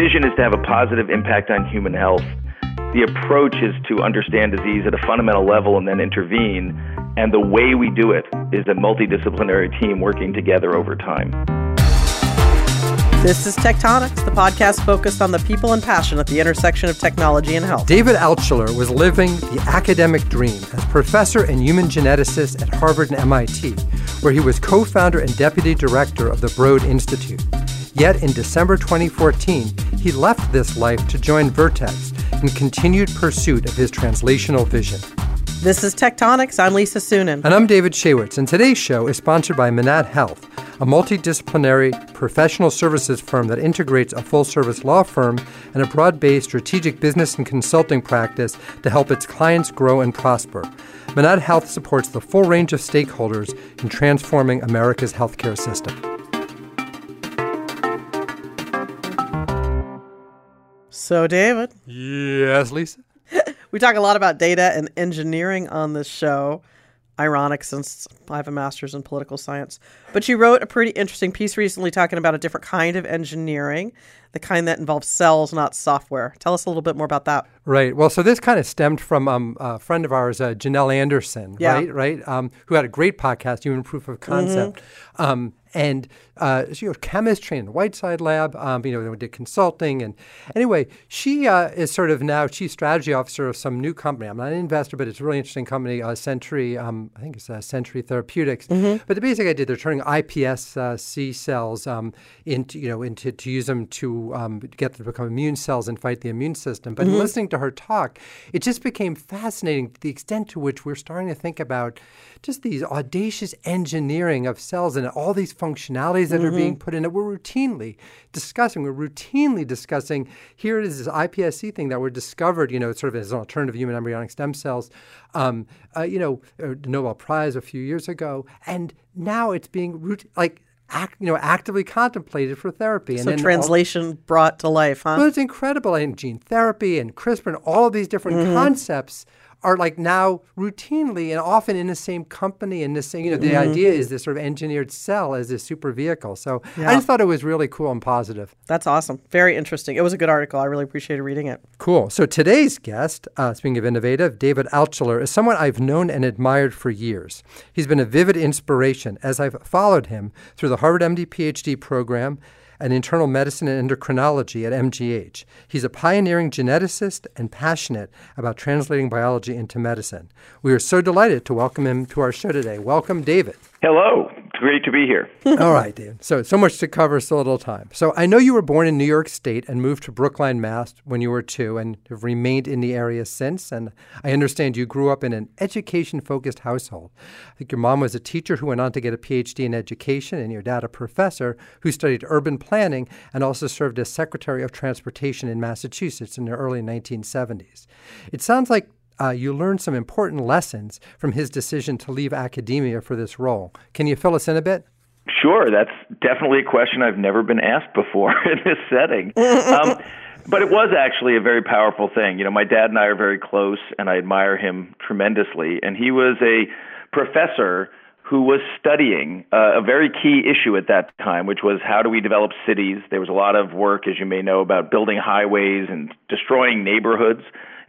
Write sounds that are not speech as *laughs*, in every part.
vision is to have a positive impact on human health. The approach is to understand disease at a fundamental level and then intervene. And the way we do it is a multidisciplinary team working together over time. This is Tech Tonics, the podcast focused on the people and passion at the intersection of technology and health. David Altshuler was living the academic dream as professor and human geneticist at Harvard and MIT, where he was co founder and deputy director of the Broad Institute. Yet in December 2014, he left this life to join Vertex in continued pursuit of his translational vision. This is Tech Tonics. I'm Lisa Suennen. And I'm David Shaywitz. And today's show is sponsored by Manatt Health, a multidisciplinary professional services firm that integrates a full service law firm and a broad based strategic business and consulting practice to help its clients grow and prosper. Manatt Health supports the full range of stakeholders in transforming America's healthcare system. So, David. Yes, Lisa. *laughs* We talk a lot about data and engineering on this show. Ironic since I have a master's in political science. But you wrote a pretty interesting piece recently talking about a different kind of engineering, the kind that involves cells, not software. Tell us a little bit more about that. Right. Well, so this kind of stemmed from um, a friend of ours, uh, Janelle Anderson, Yeah. right? Right. Um, who had a great podcast, Human Proof of Concept. Um, and uh, she was a chemist trained in the Whitesides Lab. Um, you know, then we did consulting. And anyway, she uh, is sort of now chief strategy officer of some new company. I'm not an investor, but it's a really interesting company, uh, Century. Um, I think it's uh, Century Therapeutics. But the basic idea, they're turning iPS uh, C cells um, into, you know, into to use them to um, get them to become immune cells and fight the immune system. But in listening to her talk, it just became fascinating to the extent to which we're starting to think about just these audacious engineering of cells and all these functionalities that are being put in it. We're routinely discussing, we're routinely discussing, here it is, this iPSC thing that were discovered, you know, sort of as an alternative human embryonic stem cells, um, uh, you know, uh, Nobel Prize a few years ago. And now it's being, root- like, act, you know, actively contemplated for therapy. And So, then all- translation brought to life, huh? well, it's incredible. And gene therapy and CRISPR and all of these different Mm-hmm. concepts are like now routinely and often in the same company and the same, you know, the Mm-hmm. idea is this sort of engineered cell as this super vehicle. So I just thought it was really cool and positive. That's awesome. Very interesting. It was a good article. I really appreciated reading it. Cool. So today's guest, uh, speaking of innovative, David Altshuler, is someone I've known and admired for years. He's been a vivid inspiration as I've followed him through the Harvard MD PhD program and internal medicine and endocrinology at MGH. He's a pioneering geneticist and passionate about translating biology into medicine. We are so delighted to welcome him to our show today. Welcome, David. Hello. Great to be here. *laughs* All right. So, so much to cover, so little time. So, I know you were born in New York State and moved to Brookline, Mass. when you were two and have remained in the area since. And I understand you grew up in an education focused household. I think your mom was a teacher who went on to get a PhD in education, and your dad a professor who studied urban planning and also served as Secretary of Transportation in Massachusetts in the early 1970s. It sounds like uh, you learned some important lessons from his decision to leave academia for this role. Can you fill us in a bit? Sure, that's definitely a question I've never been asked before *laughs* in this setting. Um, *laughs* but it was actually a very powerful thing. You know, my dad and I are very close, and I admire him tremendously. And he was a professor who was studying uh, a very key issue at that time, which was how do we develop cities. There was a lot of work, as you may know, about building highways and destroying neighborhoods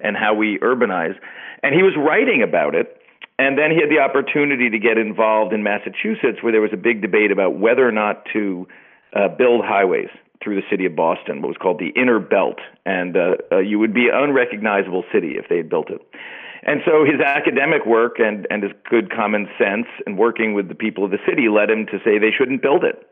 and how we urbanize. And he was writing about it. And then he had the opportunity to get involved in Massachusetts, where there was a big debate about whether or not to uh, build highways through the city of Boston, what was called the Inner Belt. And uh, uh, you would be an unrecognizable city if they had built it. And so his academic work and, and his good common sense and working with the people of the city led him to say they shouldn't build it.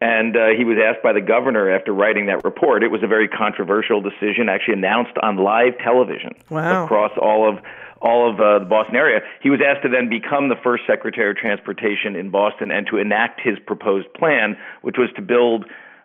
And uh, he was asked by the governor after writing that report. It was a very controversial decision, actually announced on live television Wow. across all of all of uh, the Boston area. He was asked to then become the first Secretary of Transportation in Boston and to enact his proposed plan, which was to build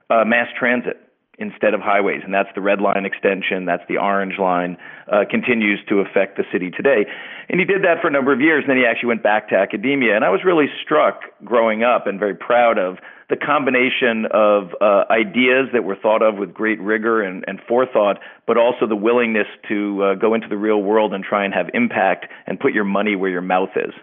uh, mass transit instead of highways, and that's the red line extension. That's the orange line. Uh, continues to affect the city today, and he did that for a number of years. And then he actually went back to academia, and I was really struck growing up and very proud of the combination of uh, ideas that were thought of with great rigor and, and forethought, but also the willingness to uh, go into the real world and try and have impact and put your money where your mouth is.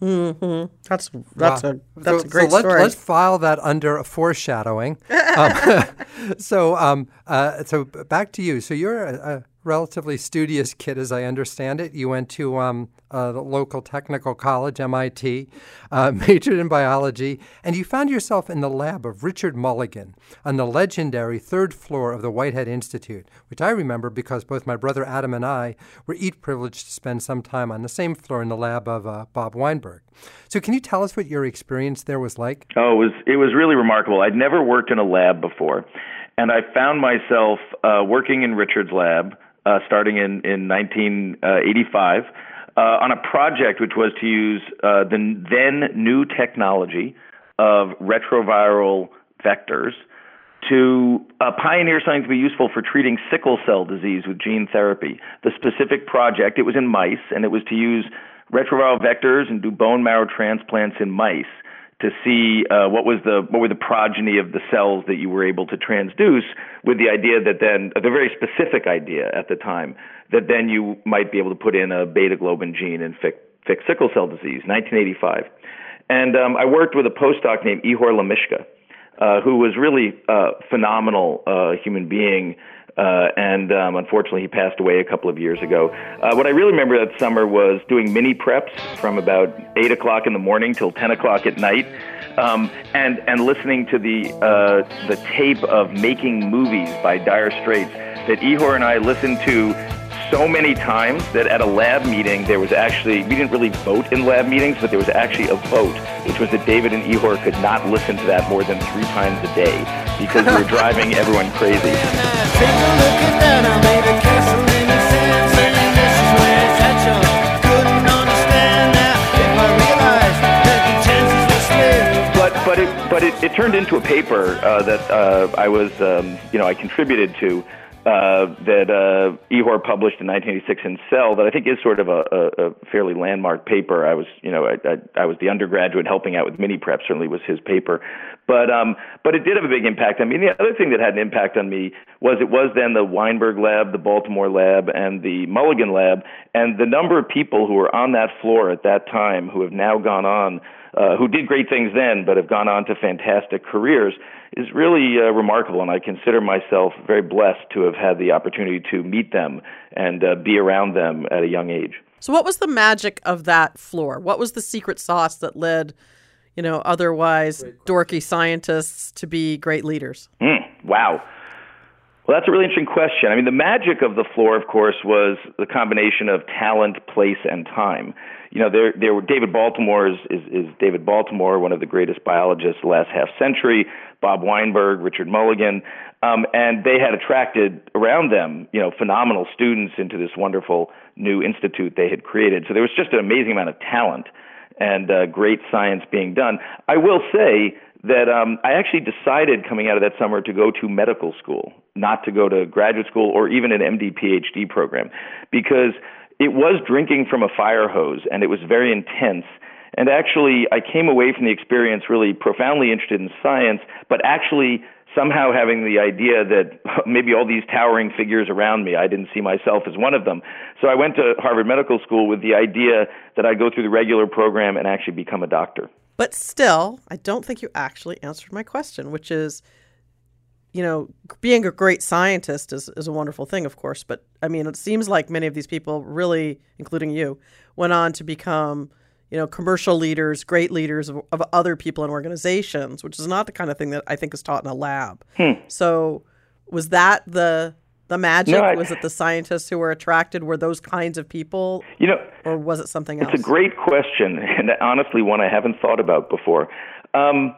Mm-hmm. That's that's wow. a that's so, a great so let, story. Let's file that under a foreshadowing. *laughs* um, *laughs* so um, uh, so back to you. So you're a, a, relatively studious kid, as I understand it. You went to um, the local technical college, MIT, uh, *laughs* majored in biology, and you found yourself in the lab of Richard Mulligan on the legendary third floor of the Whitehead Institute, which I remember because both my brother Adam and I were each privileged to spend some time on the same floor in the lab of uh, Bob Weinberg. So, can you tell us what your experience there was like? Oh, it was it was really remarkable. I'd never worked in a lab before, and I found myself uh, working in Richard's lab uh, starting in in 1985 uh, on a project which was to use uh, the then new technology of retroviral vectors to uh, pioneer something to be useful for treating sickle cell disease with gene therapy. The specific project, it was in mice, and it was to use retroviral vectors and do bone marrow transplants in mice to see uh, what was the what were the progeny of the cells that you were able to transduce, with the idea that then the very specific idea at the time that then you might be able to put in a beta globin gene and fix, fix sickle cell disease. 1985, and um, I worked with a postdoc named Ihor Lemischka, uh, who was really a phenomenal uh, human being. Uh, and um, unfortunately, he passed away a couple of years ago. Uh, what I really remember that summer was doing mini preps from about 8 o'clock in the morning till 10 o'clock at night. Um, and and listening to the uh, the tape of making movies by Dire Straits that Ihor and I listened to so many times that at a lab meeting there was actually we didn't really vote in lab meetings, but there was actually a vote, which was that David and Ihor could not listen to that more than three times a day because we were *laughs* driving everyone crazy. But it but it, it turned into a paper uh, that uh, I was um, you know I contributed to uh, that uh, Ihor published in 1986 in Cell that I think is sort of a, a, a fairly landmark paper. I was, you know, I, I, I, was the undergraduate helping out with mini prep. Certainly was his paper, but um, but it did have a big impact. I mean, the other thing that had an impact on me was it was then the Weinberg lab, the Baltimore lab, and the Mulligan lab, and the number of people who were on that floor at that time who have now gone on uh, who did great things then but have gone on to fantastic careers is really uh, remarkable. And I consider myself very blessed to have had the opportunity to meet them and uh, be around them at a young age. So, what was the magic of that floor? What was the secret sauce that led, you know, otherwise dorky scientists to be great leaders? Mm, wow. Well, that's a really interesting question. I mean, the magic of the floor, of course, was the combination of talent, place, and time you know, there, there were David Baltimore is, is, is David Baltimore, one of the greatest biologists of the last half century. Bob Weinberg, Richard Mulligan, um, and they had attracted around them, you know, phenomenal students into this wonderful new institute they had created. So there was just an amazing amount of talent and uh, great science being done. I will say that um, I actually decided coming out of that summer to go to medical school, not to go to graduate school or even an MD PhD program, because it was drinking from a fire hose and it was very intense. And actually, I came away from the experience really profoundly interested in science, but actually somehow having the idea that *laughs* maybe all these towering figures around me, I didn't see myself as one of them. So I went to Harvard Medical School with the idea that I'd go through the regular program and actually become a doctor. But still, I don't think you actually answered my question, which is you know, being a great scientist is, is a wonderful thing, of course. But I mean, it seems like many of these people, really, including you, went on to become, you know, commercial leaders, great leaders of, of other people and organizations, which is not the kind of thing that I think is taught in a lab. Hmm. So, was that the the magic? No, I, was it the scientists who were attracted? Were those kinds of people? You know, or was it something it's else? It's a great question, *laughs* and honestly, one I haven't thought about before. Um,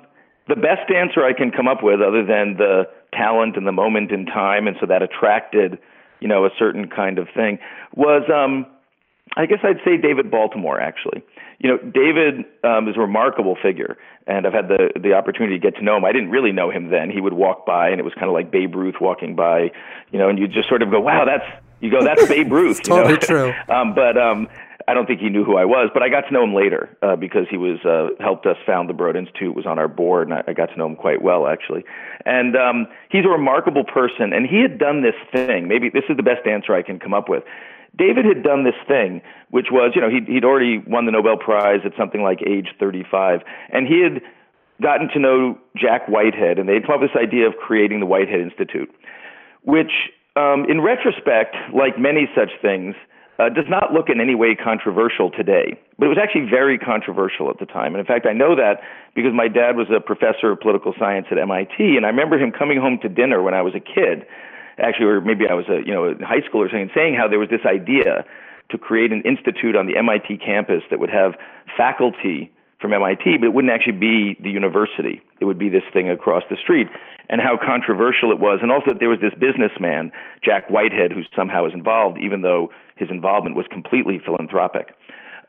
the best answer I can come up with, other than the talent and the moment in time, and so that attracted, you know, a certain kind of thing, was um, I guess I'd say David Baltimore actually. You know, David um, is a remarkable figure, and I've had the the opportunity to get to know him. I didn't really know him then. He would walk by, and it was kind of like Babe Ruth walking by, you know, and you just sort of go, "Wow, that's." You go, "That's Babe *laughs* Ruth." you totally know? true. *laughs* um, but um, I don't think he knew who I was, but I got to know him later uh, because he was uh, helped us found the Broad Institute, was on our board, and I, I got to know him quite well actually. And um, he's a remarkable person, and he had done this thing. Maybe this is the best answer I can come up with. David had done this thing, which was, you know, he'd, he'd already won the Nobel Prize at something like age 35, and he had gotten to know Jack Whitehead, and they'd come up with this idea of creating the Whitehead Institute, which, um, in retrospect, like many such things, uh, does not look in any way controversial today. But it was actually very controversial at the time. And in fact, I know that because my dad was a professor of political science at MIT, and I remember him coming home to dinner when I was a kid actually, or maybe I was a you know in high school or something, saying how there was this idea to create an institute on the MIT campus that would have faculty from MIT, but it wouldn't actually be the university. It would be this thing across the street, and how controversial it was, and also that there was this businessman, Jack Whitehead, who somehow was involved, even though his involvement was completely philanthropic.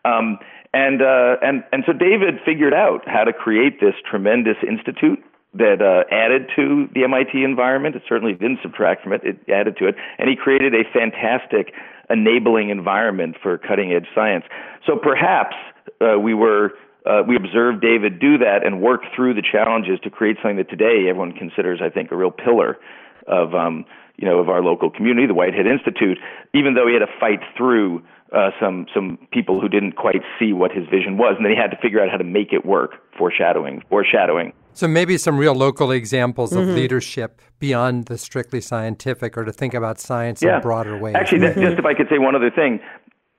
Um, and uh, and and so David figured out how to create this tremendous institute that uh, added to the MIT environment. It certainly didn't subtract from it, it added to it. And he created a fantastic enabling environment for cutting edge science. So perhaps uh, we were. Uh, we observed David do that and work through the challenges to create something that today everyone considers, I think, a real pillar of um, you know of our local community, the Whitehead Institute. Even though he had to fight through uh, some some people who didn't quite see what his vision was, and then he had to figure out how to make it work. Foreshadowing, foreshadowing. So maybe some real local examples mm-hmm. of leadership beyond the strictly scientific, or to think about science yeah. in broader ways. Actually, that, just if I could say one other thing,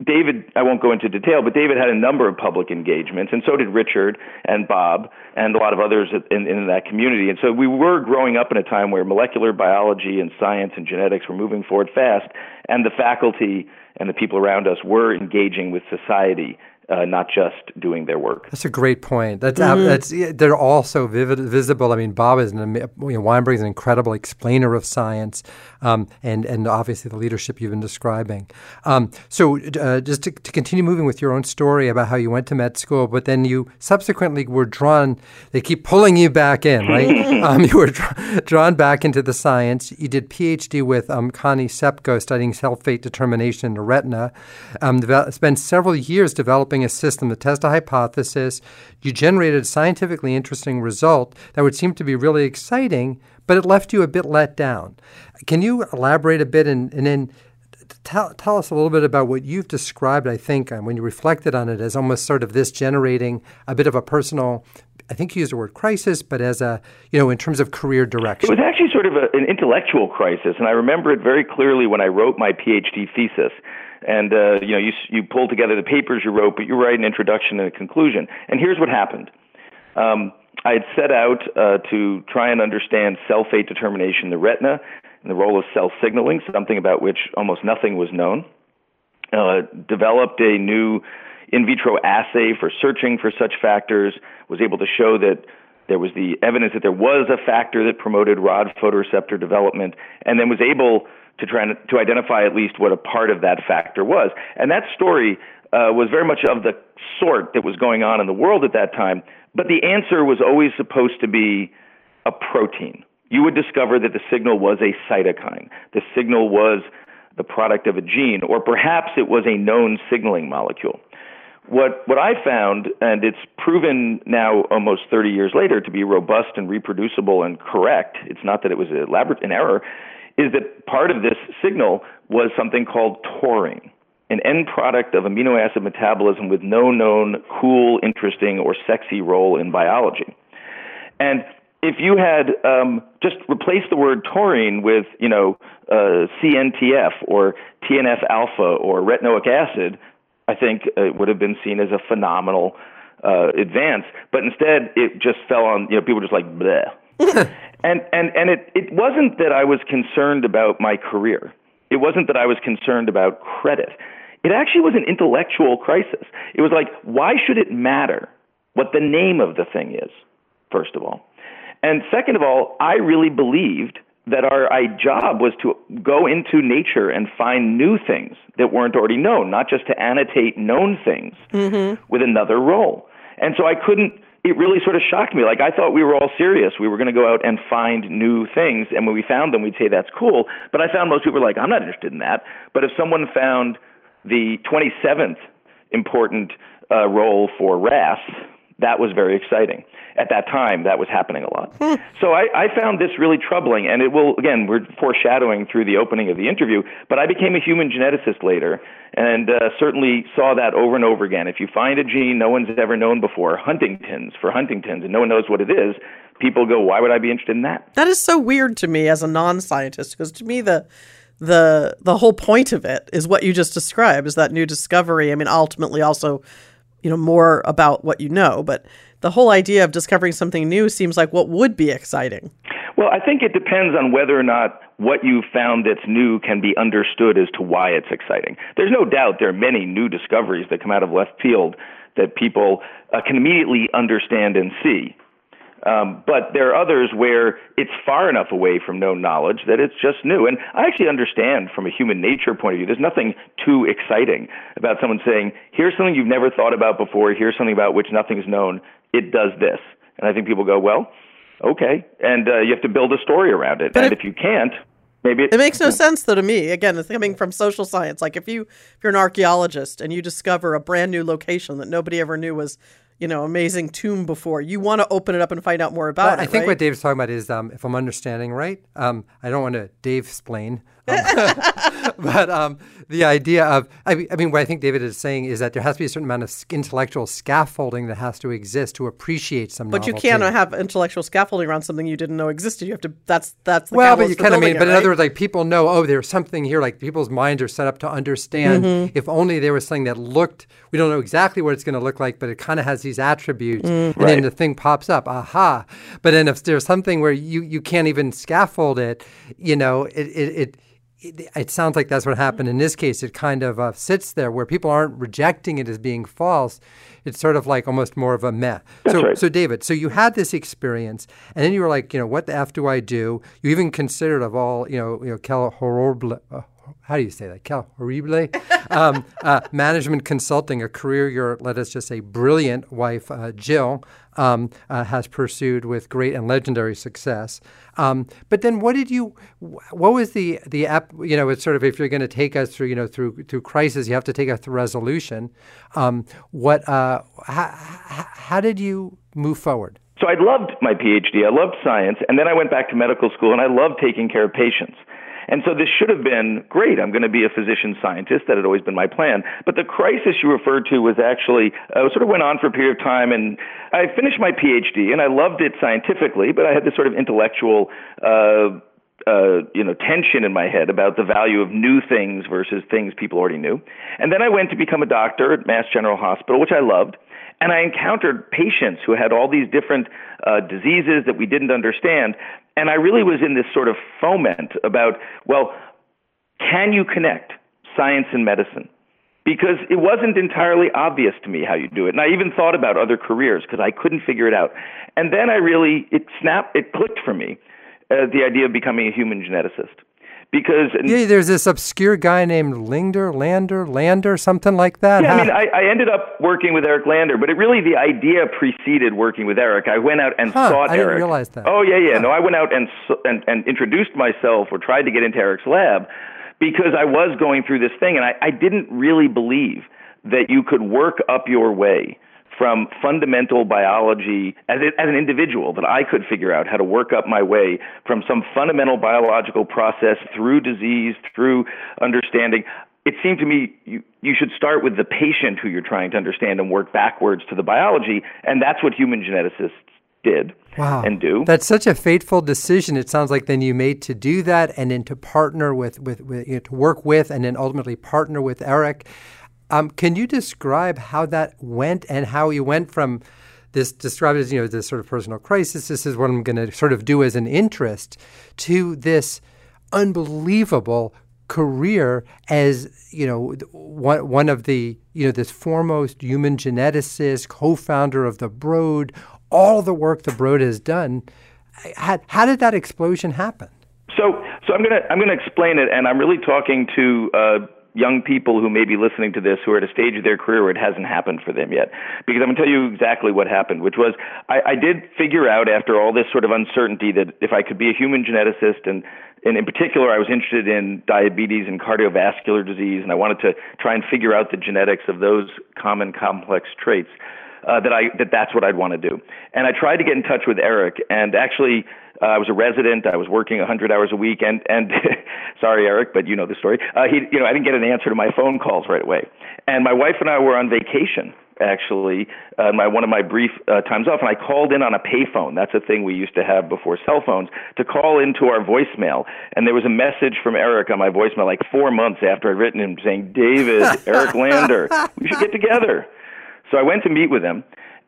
David, I won't go into detail, but David had a number of public engagements, and so did Richard and Bob and a lot of others in, in that community. And so we were growing up in a time where molecular biology and science and genetics were moving forward fast, and the faculty and the people around us were engaging with society uh, not just doing their work. That's a great point. That's mm-hmm. that's they're all so vivid, visible. I mean, Bob is an you know, Weinberg is an incredible explainer of science, um, and and obviously the leadership you've been describing. Um, so uh, just to, to, continue moving with your own story about how you went to med school, but then you subsequently were drawn. They keep pulling you back in, right? *laughs* um, you were dr- drawn back into the science. You did PhD with um, Connie Cepko studying cell fate determination in the retina. Um, spent several years developing a system to test a hypothesis. You generated a scientifically interesting result that would seem to be really exciting, but it left you a bit let down. Can you elaborate a bit and, and then tell, tell us a little bit about what you've described, I think, when you reflected on it as almost sort of this generating a bit of a personal I think you used the word crisis, but as a, you know, in terms of career direction. It was actually sort of a, an intellectual crisis, and I remember it very clearly when I wrote my PhD thesis and uh, you know you you pull together the papers you wrote, but you write an introduction and a conclusion. And here's what happened. Um, I had set out uh, to try and understand cell fate determination in the retina and the role of cell signaling, something about which almost nothing was known. Uh, developed a new in vitro assay for searching for such factors. Was able to show that there was the evidence that there was a factor that promoted rod photoreceptor development, and then was able to try and, to identify at least what a part of that factor was. And that story uh, was very much of the sort that was going on in the world at that time. But the answer was always supposed to be a protein. You would discover that the signal was a cytokine. The signal was the product of a gene, or perhaps it was a known signaling molecule. What, what I found, and it's proven now almost 30 years later to be robust and reproducible and correct, it's not that it was a lab- an error, is that part of this signal was something called taurine, an end product of amino acid metabolism with no known cool, interesting, or sexy role in biology. And if you had um, just replaced the word taurine with, you know, uh, CNTF or TNF alpha or retinoic acid, I think it would have been seen as a phenomenal uh, advance. But instead, it just fell on, you know, people just like, bleh. *laughs* and and and it it wasn't that I was concerned about my career. It wasn't that I was concerned about credit. It actually was an intellectual crisis. It was like, why should it matter what the name of the thing is? First of all, and second of all, I really believed that our, our job was to go into nature and find new things that weren't already known, not just to annotate known things mm-hmm. with another role. And so I couldn't it really sort of shocked me. Like I thought we were all serious. We were going to go out and find new things, and when we found them, we'd say that's cool. But I found most people were like, I'm not interested in that. But if someone found the 27th important uh, role for RAS, that was very exciting. At that time, that was happening a lot. so I, I found this really troubling, and it will, again, we're foreshadowing through the opening of the interview, but I became a human geneticist later and uh, certainly saw that over and over again. If you find a gene no one's ever known before, Huntington's, for Huntington's, and no one knows what it is, people go, why would I be interested in that? That is so weird to me as a non-scientist because to me the the the whole point of it is what you just described is that new discovery. I mean, ultimately also, you know, more about what you know, but the whole idea of discovering something new seems like what would be exciting. Well, I think it depends on whether or not what you found that's new can be understood as to why it's exciting. There's no doubt there are many new discoveries that come out of left field that people uh, can immediately understand and see. Um, but there are others where it's far enough away from known knowledge that it's just new. And I actually understand from a human nature point of view, there's nothing too exciting about someone saying, here's something you've never thought about before, here's something about which nothing's known, it does this. And I think people go, well, okay. And uh, you have to build a story around it. But and if- if you can't, maybe It makes no sense though to me. Again, it's coming from social science. Like if you if you're an archaeologist and you discover a brand new location that nobody ever knew was, you know, amazing tomb before, you want to open it up and find out more about Well, it. I think right? what Dave's talking about is, um, if I'm understanding right, um, I don't want to Dave explain, um, *laughs* *laughs* but um, the idea of, I mean, I mean, what I think David is saying is that there has to be a certain amount of intellectual scaffolding that has to exist to appreciate some. But you can't have intellectual scaffolding around something you didn't know existed. You have to. That's that's the Well, but you kind of mean, it, but in other words, like people know, oh, there's something here. Like people's minds are set up to understand. Mm-hmm. If only there was something that looked, we don't know exactly what it's going to look like, but it kind of has these attributes, Mm-hmm. and then the thing pops up. Aha! But then if there's something where you you can't even scaffold it, you know, it it. it it, it sounds like that's what happened in this case. It kind of uh, sits there where people aren't rejecting it as being false. It's sort of like almost more of a meh. so, right. so David, so you had this experience, and then you were like, you know, what the f do I do? You even considered of all, you know, you know, Cal Horrible. Uh, how do you say that? Cal Horrible, *laughs* um, uh, management consulting, a career your, let us just say, brilliant wife uh, Jill um, uh, has pursued with great and legendary success. Um, but then, what did you? What was the the app? You know, it's sort of if you're going to take us through, you know, through through crisis, you have to take us through resolution. Um, what? Uh, how, how did you move forward? So I loved my PhD. I loved science, and then I went back to medical school, and I loved taking care of patients. And so this should have been great. I'm going to be a physician scientist. That had always been my plan. But the crisis you referred to was actually uh, sort of went on for a period of time, and I finished my PhD, and I loved it scientifically, but I had this sort of intellectual. Uh, uh, you know, tension in my head about the value of new things versus things people already knew. And then I went to become a doctor at Mass General Hospital, which I loved. And I encountered patients who had all these different uh, diseases that we didn't understand. And I really was in this sort of foment about, well, can you connect science and medicine? Because it wasn't entirely obvious to me how you do it. And I even thought about other careers because I couldn't figure it out. And then I really, it snapped, it clicked for me, uh, the idea of becoming a human geneticist. Because Yeah, there's this obscure guy named Linder, Lander, Lander, something like that. Yeah, I mean, I, I ended up working with Eric Lander, but it really the idea preceded working with Eric. I went out and Huh, sought I didn't realize that. Oh yeah, yeah. No, I went out and, and and introduced myself or tried to get into Eric's lab because I was going through this thing, and I, I didn't really believe that you could work up your way from fundamental biology as, it, as an individual that I could figure out how to work up my way from some fundamental biological process through disease, through understanding. It seemed to me you, you should start with the patient who you're trying to understand and work backwards to the biology, and that's what human geneticists did Wow. and do. That's such a fateful decision. It sounds like then you made to do that and then to partner with, with, with you know, to work with and then ultimately partner with Eric. Um, can you describe how that went and how you went from this described as you know this sort of personal crisis? This is what I'm going to sort of do as an interest to this unbelievable career as you know one one of the you know this foremost human geneticist, co-founder of the Broad, all the work the Broad has done. How, how did that explosion happen? So, so I'm gonna I'm gonna explain it, and I'm really talking to uh, young people who may be listening to this who are at a stage of their career where it hasn't happened for them yet. Because I'm gonna tell you exactly what happened, which was I, I did figure out after all this sort of uncertainty that if I could be a human geneticist and and in particular, I was interested in diabetes and cardiovascular disease, and I wanted to try and figure out the genetics of those common complex traits. uh, that I that that's what I'd want to do. And I tried to get in touch with Eric, and actually. Uh, I was a resident. I was working 100 hours a week, and and *laughs* sorry, Eric, but you know the story. Uh, he, you know, I didn't get an answer to my phone calls right away, and my wife and I were on vacation actually uh, my one of my brief uh, times off, and I called in on a payphone. That's a thing we used to have before cell phones to call into our voicemail. And there was a message from Eric on my voicemail like four months after I'd written him saying, "David, Eric Lander, we should get together." So I went to meet with him,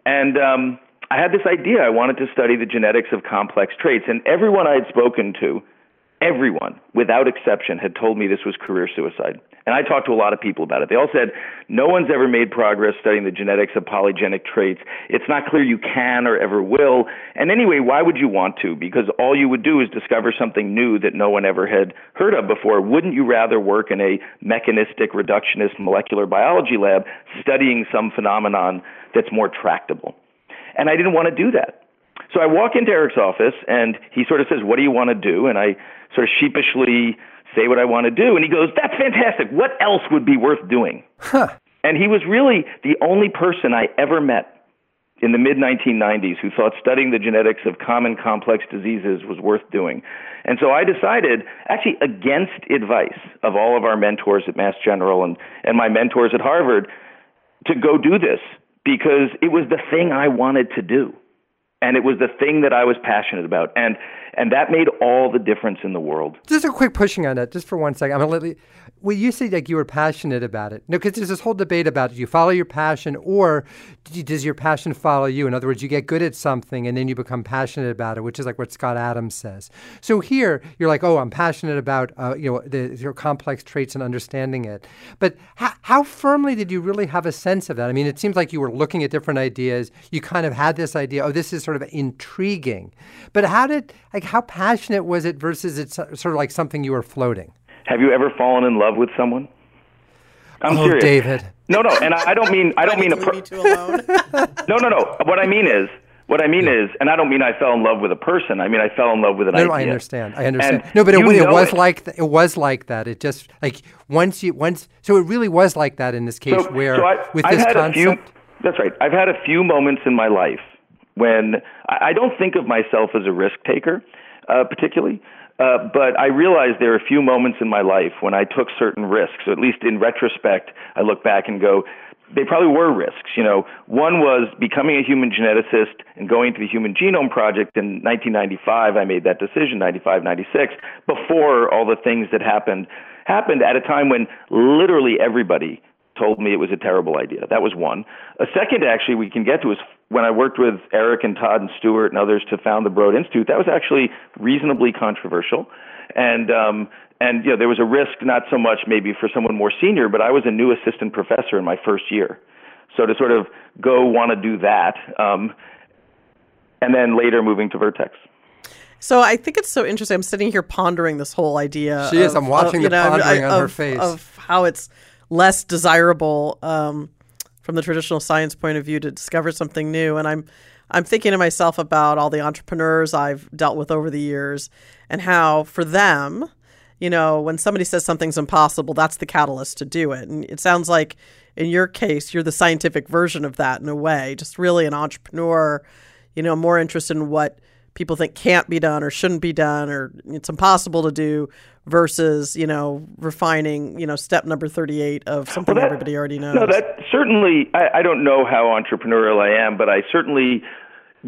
and um, I had this idea. I wanted to study the genetics of complex traits, and everyone I had spoken to everyone, without exception, had told me this was career suicide. And I talked to a lot of people about it. They all said, no one's ever made progress studying the genetics of polygenic traits. It's not clear you can or ever will. And anyway, why would you want to? Because all you would do is discover something new that no one ever had heard of before. Wouldn't you rather work in a mechanistic, reductionist molecular biology lab studying some phenomenon that's more tractable? And I didn't want to do that. So I walk into Eric's office and he sort of says, What do you want to do? And I sort of sheepishly say what I want to do. And he goes, That's fantastic. What else would be worth doing? Huh. And he was really the only person I ever met in the mid 1990s who thought studying the genetics of common complex diseases was worth doing. And so I decided, actually against advice of all of our mentors at Mass General and, and my mentors at Harvard, to go do this because it was the thing I wanted to do and it was the thing that I was passionate about, and and that made all the difference in the world. Just a quick pushing on that, just for one second. I'm gonna let well, you say like you were passionate about it. No, because there's this whole debate about do you follow your passion or does your passion follow you? In other words, you get good at something and then you become passionate about it, which is like what Scott Adams says. So here you're like, oh, I'm passionate about uh, you know the your complex traits and understanding it. But how, how firmly did you really have a sense of that? I mean, it seems like you were looking at different ideas. You kind of had this idea, oh, this is sort of intriguing. But how did like how passionate was it versus it's sort of like something you were floating? Have you ever fallen in love with someone? I'm oh, serious. David. No, no, and I, I don't mean I don't mean a. Per- *laughs* no, no, no. What I mean is what I mean yeah. is, and I don't mean I fell in love with a person. I mean I fell in love with an no, idea. No, I understand. I understand. And no, but it, it was it. like th- it was like that. It just like once you once. So it really was like that in this case, so, where so I, with I've this had concept. A few, that's right. I've had a few moments in my life when I, I don't think of myself as a risk taker, uh, particularly. Uh, but I realized there are a few moments in my life when I took certain risks. So at least in retrospect, I look back and go, they probably were risks. You know, one was becoming a human geneticist and going to the Human Genome Project in 1995. I made that decision, 95, 96, before all the things that happened happened at a time when literally everybody told me it was a terrible idea. That was one. A second, actually, we can get to is when I worked with Eric and Todd and Stuart and others to found the Broad Institute. That was actually reasonably controversial, and um, and you know there was a risk not so much maybe for someone more senior, but I was a new assistant professor in my first year, so to sort of go want to do that, um, and then later moving to Vertex. So I think it's so interesting. I'm sitting here pondering this whole idea. She of, is. I'm watching of, the know, pondering of, on her face of how it's less desirable um, from the traditional science point of view to discover something new. And I'm I'm thinking to myself about all the entrepreneurs I've dealt with over the years and how for them, you know, when somebody says something's impossible, that's the catalyst to do it. And it sounds like in your case, you're the scientific version of that in a way, just really an entrepreneur, you know, more interested in what people think can't be done or shouldn't be done or it's impossible to do versus you know refining you know step number 38 of something well, that, everybody already knows. no that certainly I, I don't know how entrepreneurial i am but i certainly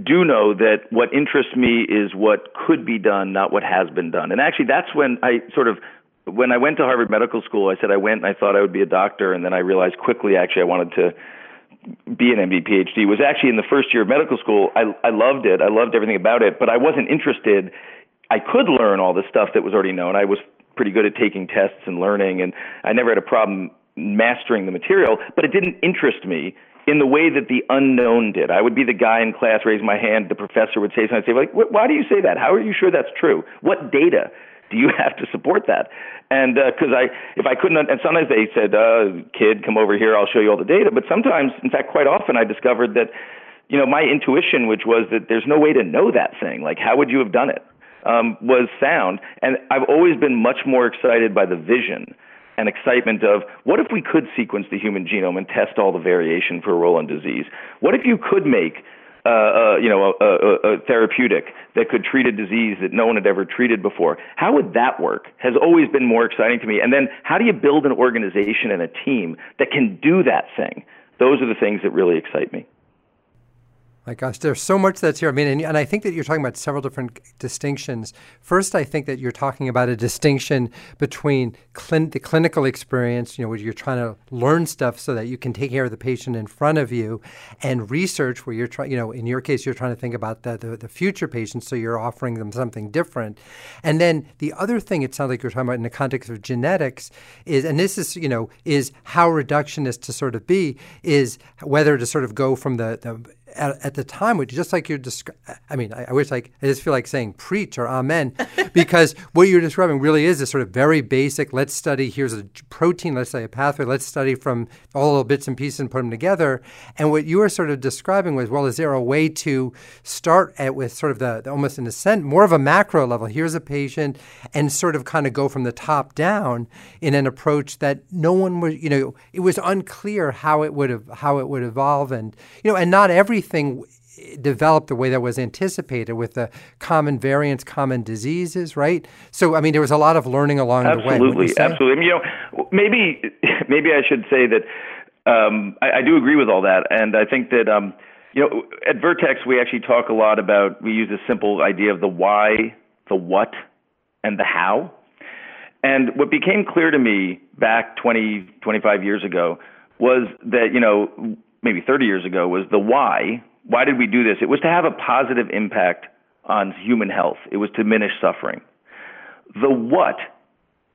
do know that what interests me is what could be done not what has been done. And actually that's when i sort of when i went to harvard medical school i said i went and i thought i would be a doctor and then i realized quickly actually i wanted to be an MD PhD was actually in the first year of medical school. I, I loved it. I loved everything about it, but I wasn't interested. I could learn all the stuff that was already known. I was pretty good at taking tests and learning, and I never had a problem mastering the material, but it didn't interest me in the way that the unknown did. I would be the guy in class, raise my hand, the professor would say something, I'd say, like, why do you say that? How are you sure that's true? What data do you have to support that? And because uh, I, if I couldn't, and sometimes they said, uh, "Kid, come over here. I'll show you all the data." But sometimes, in fact, quite often, I discovered that, you know, my intuition, which was that there's no way to know that thing. Like, how would you have done it? Um, was sound, and I've always been much more excited by the vision and excitement of what if we could sequence the human genome and test all the variation for a role in disease? What if you could make uh, uh, you know, a, a, a, therapeutic that could treat a disease that no one had ever treated before. How would that work? Has always been more exciting to me. And then, how do you build an organization and a team that can do that thing? Those are the things that really excite me. My gosh, there's so much that's here. I mean, and, and, I think that you're talking about several different distinctions. First, I think that you're talking about a distinction between the clinical experience, you know, where you're trying to learn stuff so that you can take care of the patient in front of you, and research, where you're trying, you know, in your case, you're trying to think about the, the, the future patients, so you're offering them something different. And then the other thing it sounds like you're talking about in the context of genetics is, and this is, you know, is how reductionist to sort of be, is whether to sort of go from the, the at, at, the time, which just like you're describing, I mean, I, I, wish like I just feel like saying preach or amen, *laughs* because what you're describing really is this sort of very basic. Let's study. Here's a protein. Let's say a pathway. Let's study from all the little bits and pieces and put them together. And what you were sort of describing was, well, is there a way to start at with sort of the, the almost in a sense more of a macro level? Here's a patient, and sort of kind of go from the top down in an approach that no one was, you know, it was unclear how it would have how it would evolve, and you know, and not every everything developed the way that was anticipated with the common variants, common diseases, right? So, I mean, there was a lot of learning along absolutely, the way. Absolutely, absolutely. You know, maybe *laughs* maybe I should say that um, I, I, do agree with all that, and I think that um, you know, at Vertex we actually talk a lot about we use a simple idea of the why, the what, and the how. And what became clear to me back 20, 25 years ago was that you know maybe 30 years ago was the why. Why did we do this? It was to have a positive impact on human health. It was to diminish suffering. The what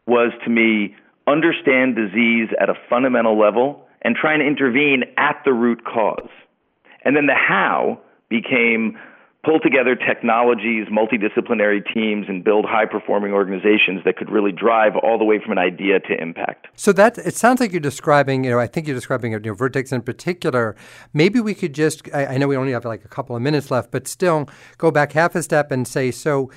was to me understand disease at a fundamental level and try and intervene at the root cause. And then the how became pull together technologies, multidisciplinary teams, and build high performing organizations that could really drive all the way from an idea to impact. So that it sounds like you're describing, you know, I think you're describing you know, Vertex in particular. Maybe we could just, I, I know we only have like a couple of minutes left, but still go back half a step and say, so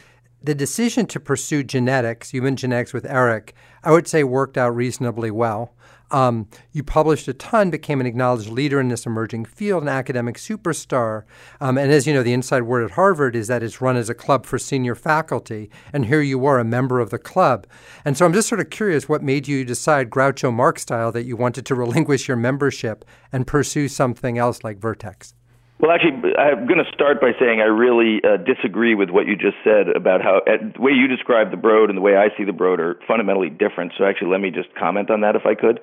the decision to pursue genetics, human genetics with Eric, I would say worked out reasonably well. Um, you published a ton, became an acknowledged leader in this emerging field, an academic superstar. Um, and as you know, the inside word at Harvard is that it's run as a club for senior faculty. And here you are, a member of the club. And so I'm just sort of curious what made you decide, Groucho Marx style, that you wanted to *laughs* relinquish your membership and pursue something else like Vertex? Well, actually, I'm going to start by saying I really uh, disagree with what you just said about how uh, the way you describe the Broad and the way I see the Broad are fundamentally different. So, actually, let me just comment on that if I could.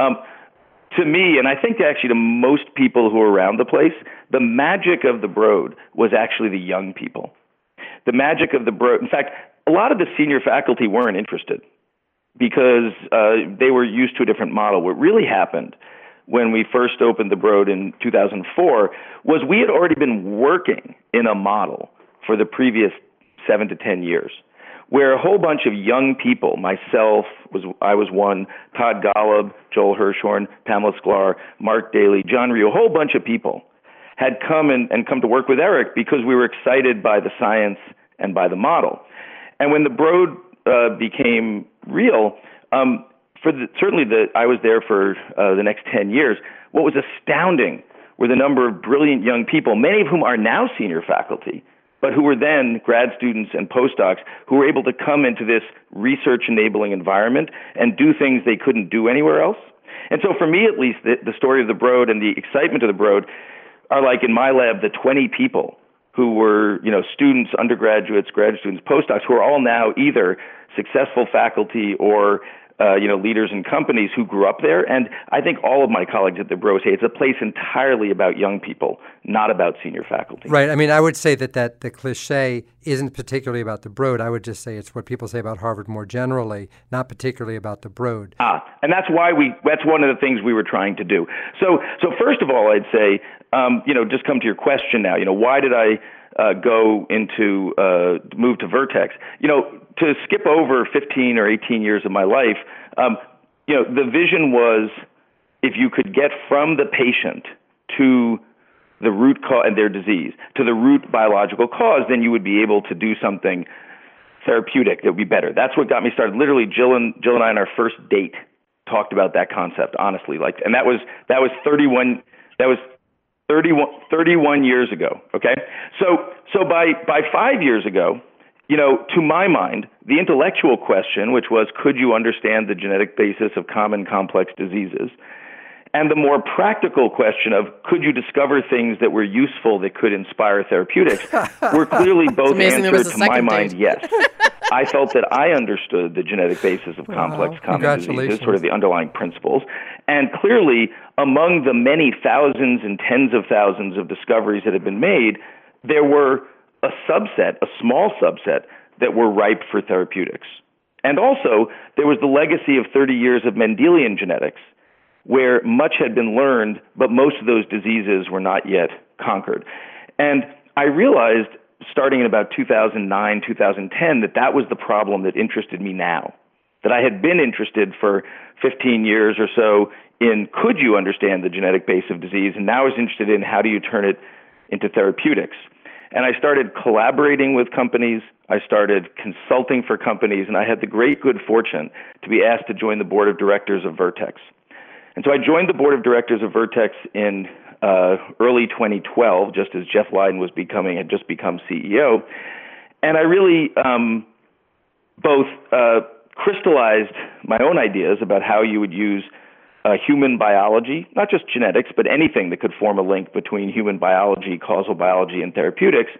Um, to me, and I think actually to most people who are around the place, the magic of the Broad was actually the young people. The magic of the Broad, in fact, a lot of the senior faculty weren't interested because uh, they were used to a different model. What really happened when we first opened the Broad in 2004 was we had already been working in a model for the previous seven to ten years, where a whole bunch of young people, myself was I was one, Todd Golub, Joel Hirschhorn, Pamela Sklar, Mark Daly, John Rioux, a whole bunch of people had come and, and come to work with Eric because we were excited by the science and by the model. And when the Broad uh, became real, um, for the, certainly the I was there for uh, the next 10 years. What was astounding were the number of brilliant young people, many of whom are now senior faculty, but who were then grad students and postdocs who were able to come into this research enabling environment and do things they couldn't do anywhere else. And so for me at least the, the story of the Broad and the excitement of the Broad are like in my lab the 20 people who were, you know, students, undergraduates, grad students, postdocs who are all now either successful faculty or uh, you know, leaders and companies who grew up there. And I think all of my colleagues at the Bro say it's a place entirely about young people, not about senior faculty. Right. I mean, I would say that, that the cliche isn't particularly about the Broad. I would just say it's what people say about Harvard more generally, not particularly about the Broad. Ah, and that's why we, that's one of the things we were trying to do. So, so first of all, I'd say, um, you know, just come to your question now, you know, why did I, uh, go into uh, move to Vertex. You know, to skip over 15 or 18 years of my life, um, you know, the vision was if you could get from the patient to the root cause and their disease to the root biological cause, then you would be able to do something therapeutic that would be better. That's what got me started. Literally, Jill and Jill and I on our first date talked about that concept honestly. Like, and that was that was 31. That was 31, 31 years ago. Okay, so so by by five years ago, you know, to my mind, the intellectual question, which was could you understand the genetic basis of common complex diseases, and the more practical question of could you discover things that were useful that could inspire therapeutics, were clearly *laughs* both answered to my mind yes. *laughs* I felt that I understood the genetic basis of complex wow. common diseases, sort of the underlying principles. And clearly, among the many thousands and tens of thousands of discoveries that have been made, there were a subset, a small subset, that were ripe for therapeutics. And also, there was the legacy of 30 years of Mendelian genetics, where much had been learned, but most of those diseases were not yet conquered. And I realized starting in about 2009, 2010, that that was the problem that interested me now. That I had been interested for 15 years or so in could you understand the genetic base of disease, and now I was interested in how do you turn it into therapeutics. And I started collaborating with companies. I started consulting for companies, and I had the great good fortune to be asked to join the board of directors of Vertex. And so I joined the board of directors of Vertex in uh, early 2012, just as Jeff Leiden was becoming had just become CEO, and I really um, both uh, crystallized my own ideas about how you would use uh, human biology, not just genetics, but anything that could form a link between human biology, causal biology, and therapeutics,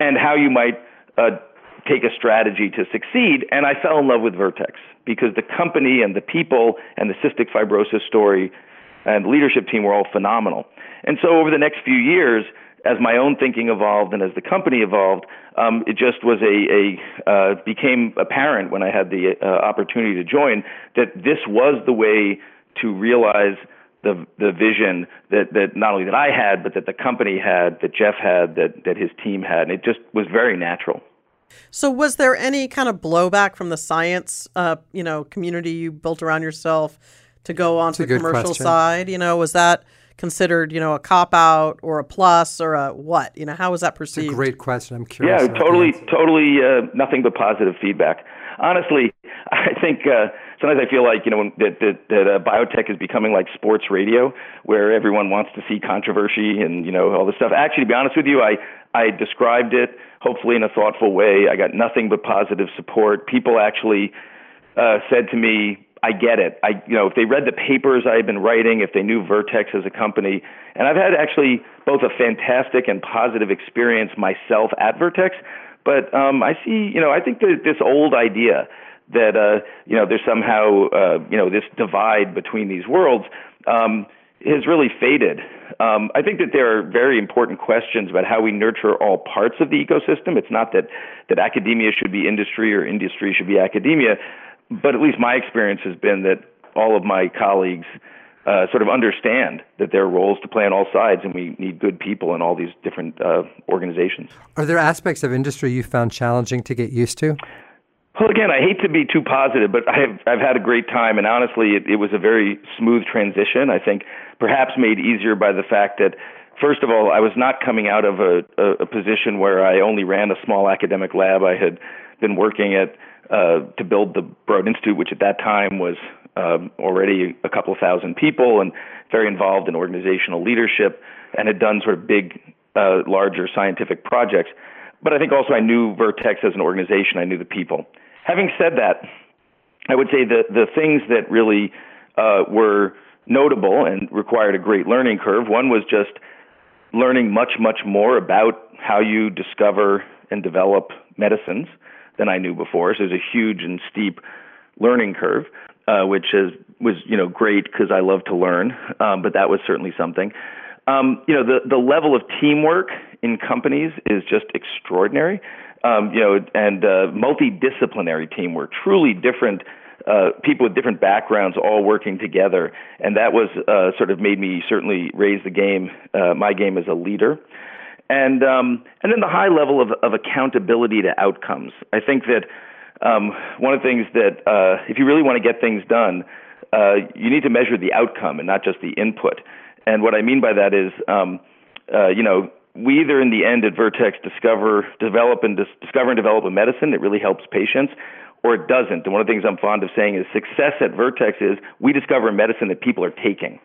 and how you might uh, take a strategy to succeed. And I fell in love with Vertex because the company and the people and the cystic fibrosis story and leadership team were all phenomenal. And so over the next few years, as my own thinking evolved and as the company evolved, um, it just was a, a uh, became apparent when I had the uh, opportunity to join that this was the way to realize the the vision that that not only that I had, but that the company had, that Jeff had, that that his team had, and it just was very natural. So, was there any kind of blowback from the science, uh, you know, community you built around yourself to go on to the commercial question. side? You know, was that considered, you know, a cop out or a plus or a what? You know, how was that perceived? It's a great question. I'm curious. Yeah, totally, totally, uh, nothing but positive feedback. Honestly, *laughs* I think uh, sometimes I feel like you know when, that that, that uh, biotech is becoming like sports radio, where everyone wants to see controversy and you know all this stuff. Actually, to be honest with you, I I described it hopefully in a thoughtful way. I got nothing but positive support. People actually uh, said to me, I get it. I, you know, if they read the papers I had been writing, if they knew Vertex as a company, and I've had actually both a fantastic and positive experience myself at Vertex. But um, I see, you know, I think that this old idea that uh, you know there's somehow uh, you know this divide between these worlds um, has really faded. Um, I think that there are very important questions about how we nurture all parts of the ecosystem. It's not that that academia should be industry or industry should be academia but at least my experience has been that all of my colleagues uh, sort of understand that there are roles to play on all sides, and we need good people in all these different uh, organizations. Are there aspects of industry you found challenging to get used to? Well, again, I hate to be too positive, but I've I've had a great time, and honestly, it, it was a very smooth transition. I think perhaps made easier by the fact that first of all, I was not coming out of a, a, a position where I only ran a small academic lab. I had been working at uh, to build the Broad Institute, which at that time was um, already a couple thousand people and very involved in organizational leadership and had done sort of big, uh, larger scientific projects. But I think also I knew Vertex as an organization. I knew the people. Having said that, I would say that the things that really uh, were notable and required a great learning curve. One was just learning much, much more about how you discover and develop medicines than I knew before. So there's a huge and steep learning curve, uh, which is was you know great because I love to learn, um, but that was certainly something. Um, you know the the level of teamwork in companies is just extraordinary. Um, you know, and uh, multidisciplinary teamwork, truly different uh, people with different backgrounds all working together, and that was uh, sort of made me certainly raise the game, uh, my game as a leader and um, and then the high level of, of accountability to outcomes. I think that um, one of the things that uh, if you really want to get things done, uh, you need to measure the outcome and not just the input. And what I mean by that is, um, uh, you know, we either in the end at Vertex discover, develop, and dis- discover and develop a medicine that really helps patients, or it doesn't. And one of the things I'm fond of saying is success at Vertex is we discover a medicine that people are taking.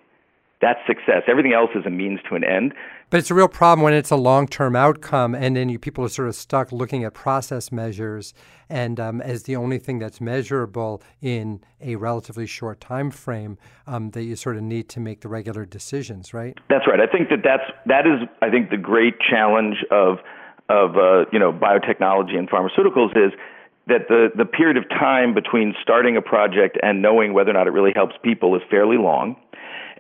That's success. Everything else is a means to an end. But it's a real problem when it's a long-term outcome, and then you, people are sort of stuck looking at process measures and um, as the only thing that's measurable in a relatively short time frame um, that you sort of need to make the regular decisions, right? That's right. I think that that's that is I think the great challenge of of uh, you know biotechnology and pharmaceuticals is that the, the period of time between starting a project and knowing whether or not it really helps people is fairly long.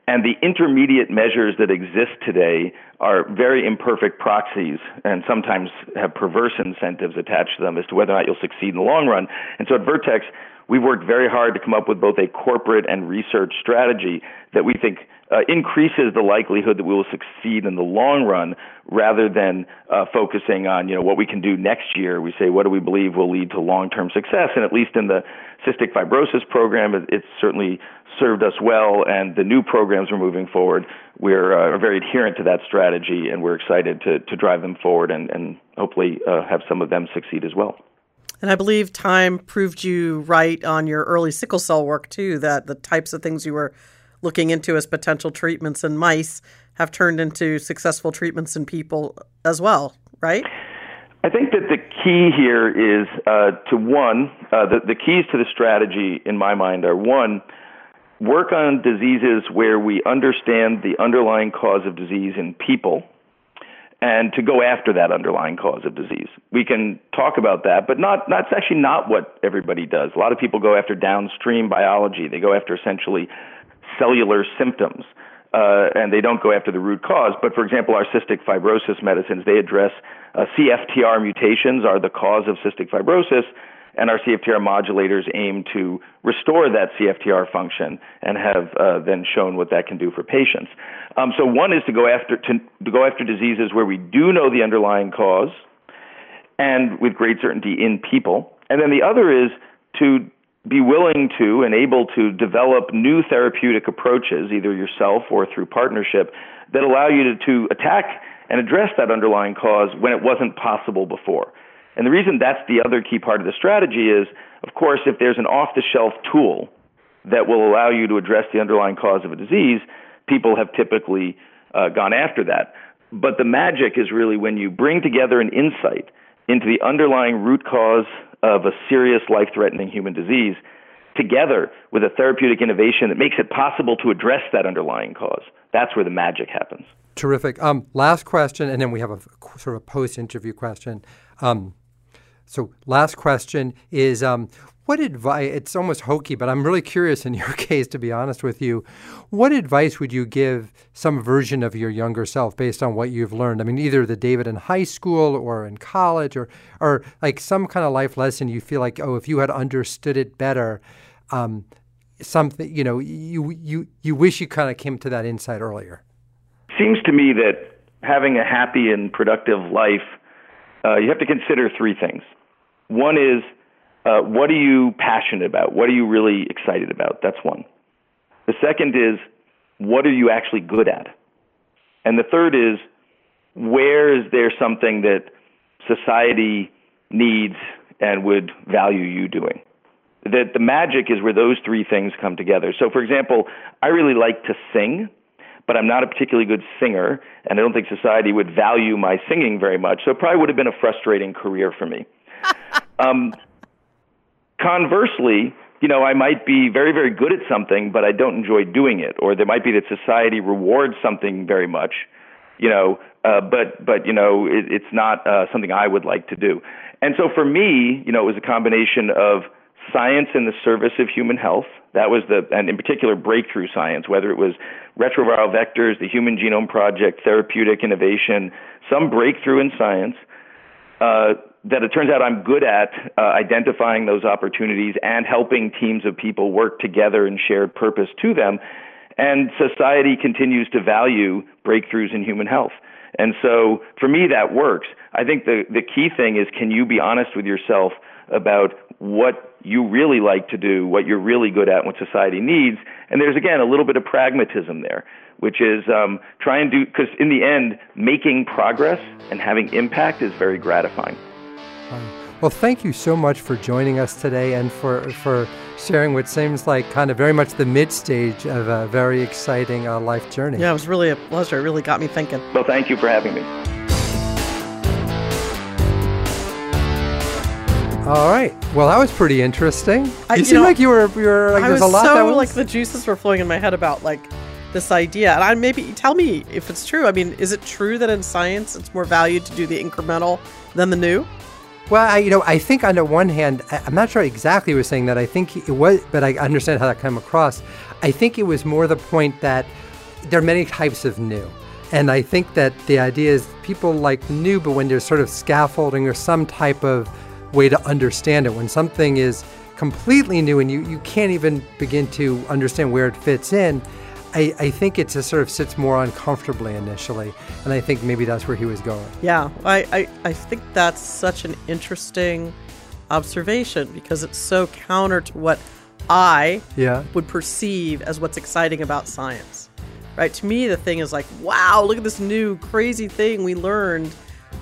And the intermediate measures that exist today are very imperfect proxies and sometimes have perverse incentives attached to them as to whether or not you'll succeed in the long run. And so at Vertex, we've worked very hard to come up with both a corporate and research strategy that we think uh, increases the likelihood that we will succeed in the long run rather than uh, focusing on you know what we can do next year. We say what do we believe will lead to long-term success, and at least in the cystic fibrosis program, it, it's certainly served us well. And the new programs we're moving forward, we're uh, very adherent to that strategy, and we're excited to to drive them forward and and hopefully uh, have some of them succeed as well. And I believe time proved you right on your early sickle cell work too. That the types of things you were looking into as potential treatments in mice have turned into successful treatments in people as well, right? I think that the key here is uh, to one, uh, the, the keys to the strategy in my mind are one, work on diseases where we understand the underlying cause of disease in people and to go after that underlying cause of disease. We can talk about that, but not that's actually not what everybody does. A lot of people go after downstream biology. They go after essentially cellular symptoms. Uh, and they don't go after the root cause. But for example, our cystic fibrosis medicines, they address uh, CFTR mutations are the cause of cystic fibrosis, and our CFTR modulators aim to restore that CFTR function and have uh, then shown what that can do for patients. Um, so one is to go after to, to go after diseases where we do know the underlying cause, and with great certainty in people, and then the other is to be willing to and able to develop new therapeutic approaches, either yourself or through partnership, that allow you to, to attack and address that underlying cause when it wasn't possible before. And the reason that's the other key part of the strategy is, of course, if there's an off the shelf tool that will allow you to address the underlying cause of a disease, people have typically uh, gone after that. But the magic is really when you bring together an insight into the underlying root cause of a serious life threatening human disease together with a therapeutic innovation that makes it possible to address that underlying cause. That's where the magic happens. Terrific. Um, last question, and then we have a sort of post interview question. Um, so, last question is um, what advice, it's almost hokey, but I'm really curious in your *laughs* case, to be honest with you. What advice would you give some version of your younger self based on what you've learned? I mean, either the David in high school or in college or, or like some kind of life lesson you feel like, oh, if you had understood it better, um, something, you know, you, you, you wish you kind of came to that insight earlier. Seems to me that having a happy and productive life, uh, you have to consider three things. One is, uh, what are you passionate about? What are you really excited about? That's one. The second is, what are you actually good at? And the third is, where is there something that society needs and would value you doing? That the magic is where those three things come together. So, for example, I really like to sing, but I'm not a particularly good singer, and I don't think society would value my singing very much. So, it probably would have been a frustrating career for me. *laughs* um, Conversely, you know, I might be very, very good at something, but I don't enjoy doing it, or there might be that society rewards something very much, you know, uh, but but you know, it, it's not uh, something I would like to do. And so for me, you know, it was a combination of science in the service of human health. That was the, and in particular, breakthrough science, whether it was retroviral vectors, the Human Genome Project, therapeutic innovation, some breakthrough in science. Uh, that it turns out I'm good at uh, identifying those opportunities and helping teams of people work together in shared purpose to them. And society continues to value breakthroughs in human health. And so for me, that works. I think the, the key thing is can you be honest with yourself about what you really like to do, what you're really good at, what society needs? And there's, again, a little bit of pragmatism there, which is um, try and do, because in the end, making progress and having impact is very gratifying. Well, thank you so much for joining us today and for for sharing what seems like kind of very much the mid stage of a very exciting uh, life journey. Yeah, it was really a pleasure. It really got me thinking. Well, thank you for having me. All right. Well, that was pretty interesting. I- you you seem know, like you were you were like I there's was a lot so that was like the juices were flowing in my head about like this idea, and I maybe tell me if it's true. I mean, is it true that in science it's more valued to do the incremental than the new? Well, I, you know, I think on the one hand, I- I'm not sure exactly was saying that. I think it was, but I understand how that came across. I think it was more the point that there are many types of new. And I think that the idea is people like new, but when there's sort of scaffolding or some type of way to understand it, when something is completely new and you, you can't even begin to understand where it fits in, I, I think it just sort of sits more uncomfortably initially. And I think maybe that's where he was going. Yeah, I, I, I think that's such an interesting observation because it's so counter to what I Yeah. would perceive as what's exciting about science. Right? To me, the thing is like, wow, look at this new crazy thing we learned.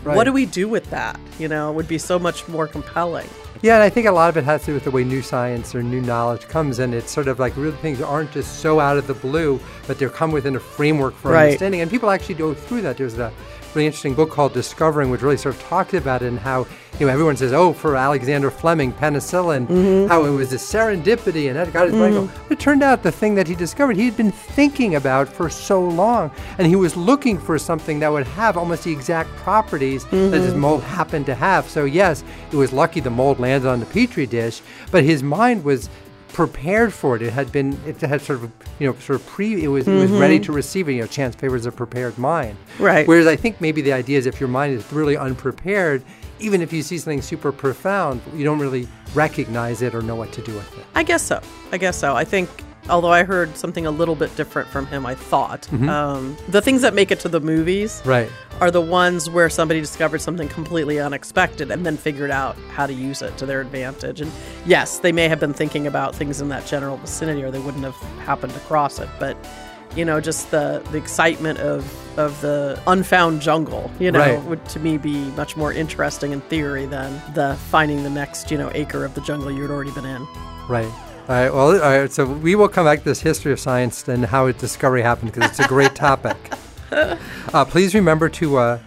Right. What do we do with that? You know, it would be so much more compelling. Yeah, and I think a lot of it has to do with the way new science or new knowledge comes, and it's sort of like real things aren't just so out of the blue, but they're come within a framework for Right. understanding. And people actually go through that. There's a really interesting book called Discovering, which really sort of talked about it and how you know everyone says, "Oh, for Alexander Fleming, penicillin, Mm-hmm. how it was a serendipity and that got his brain." going." But it turned out the thing that he discovered he had been thinking about for so long, and he was looking for something that would have almost the exact properties that Mm-hmm. this mold happened to have. So yes, it was lucky the mold landed on the petri dish, but his mind was prepared for it. It had been, it had sort of, you know, sort of pre, it was, it was ready mm-hmm. to receive it. You know, chance favors a prepared mind. Right. Whereas I think maybe the idea is if your mind is really unprepared, even if you see something super profound, you don't really recognize it or know what to do with it. I guess so. I guess so. I think, although I heard something a little bit different from him, I thought. Um, the things that make it to the movies Right. are the ones where somebody discovered something completely unexpected and then figured out how to use it to their advantage. And yes, they may have been thinking about things in that general vicinity or they wouldn't have happened across it. But, you know, just the, the excitement of, of the unfound jungle, you know, Right. would to me be much more interesting in theory than the finding the next, you know, acre of the jungle you'd already been in. Right. All right. Well, all right. So we will come back to this history of science and how its discovery happened because it's a great topic. *laughs* Uh, please remember to, uh,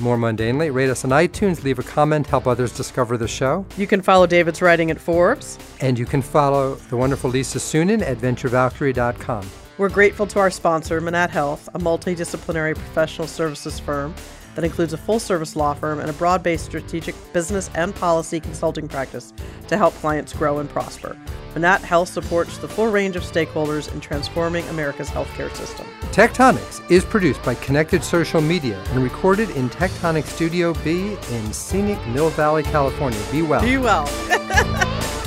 more mundanely, rate us on iTunes, leave a comment, help others discover the show. You can follow David's writing at Forbes. And you can follow the wonderful Lisa Suennen at venturevalkyrie.com. We're grateful to our sponsor, Manatt Health, a multidisciplinary professional services firm that includes a full service law firm and a broad based strategic business and policy consulting practice to help clients grow and prosper. Manatt Health supports the full range of stakeholders in transforming America's healthcare system. Tech Tonics is produced by Connected Social Media and recorded in Tectonic Studio B in scenic Mill Valley, California. Be well. Be well. *laughs*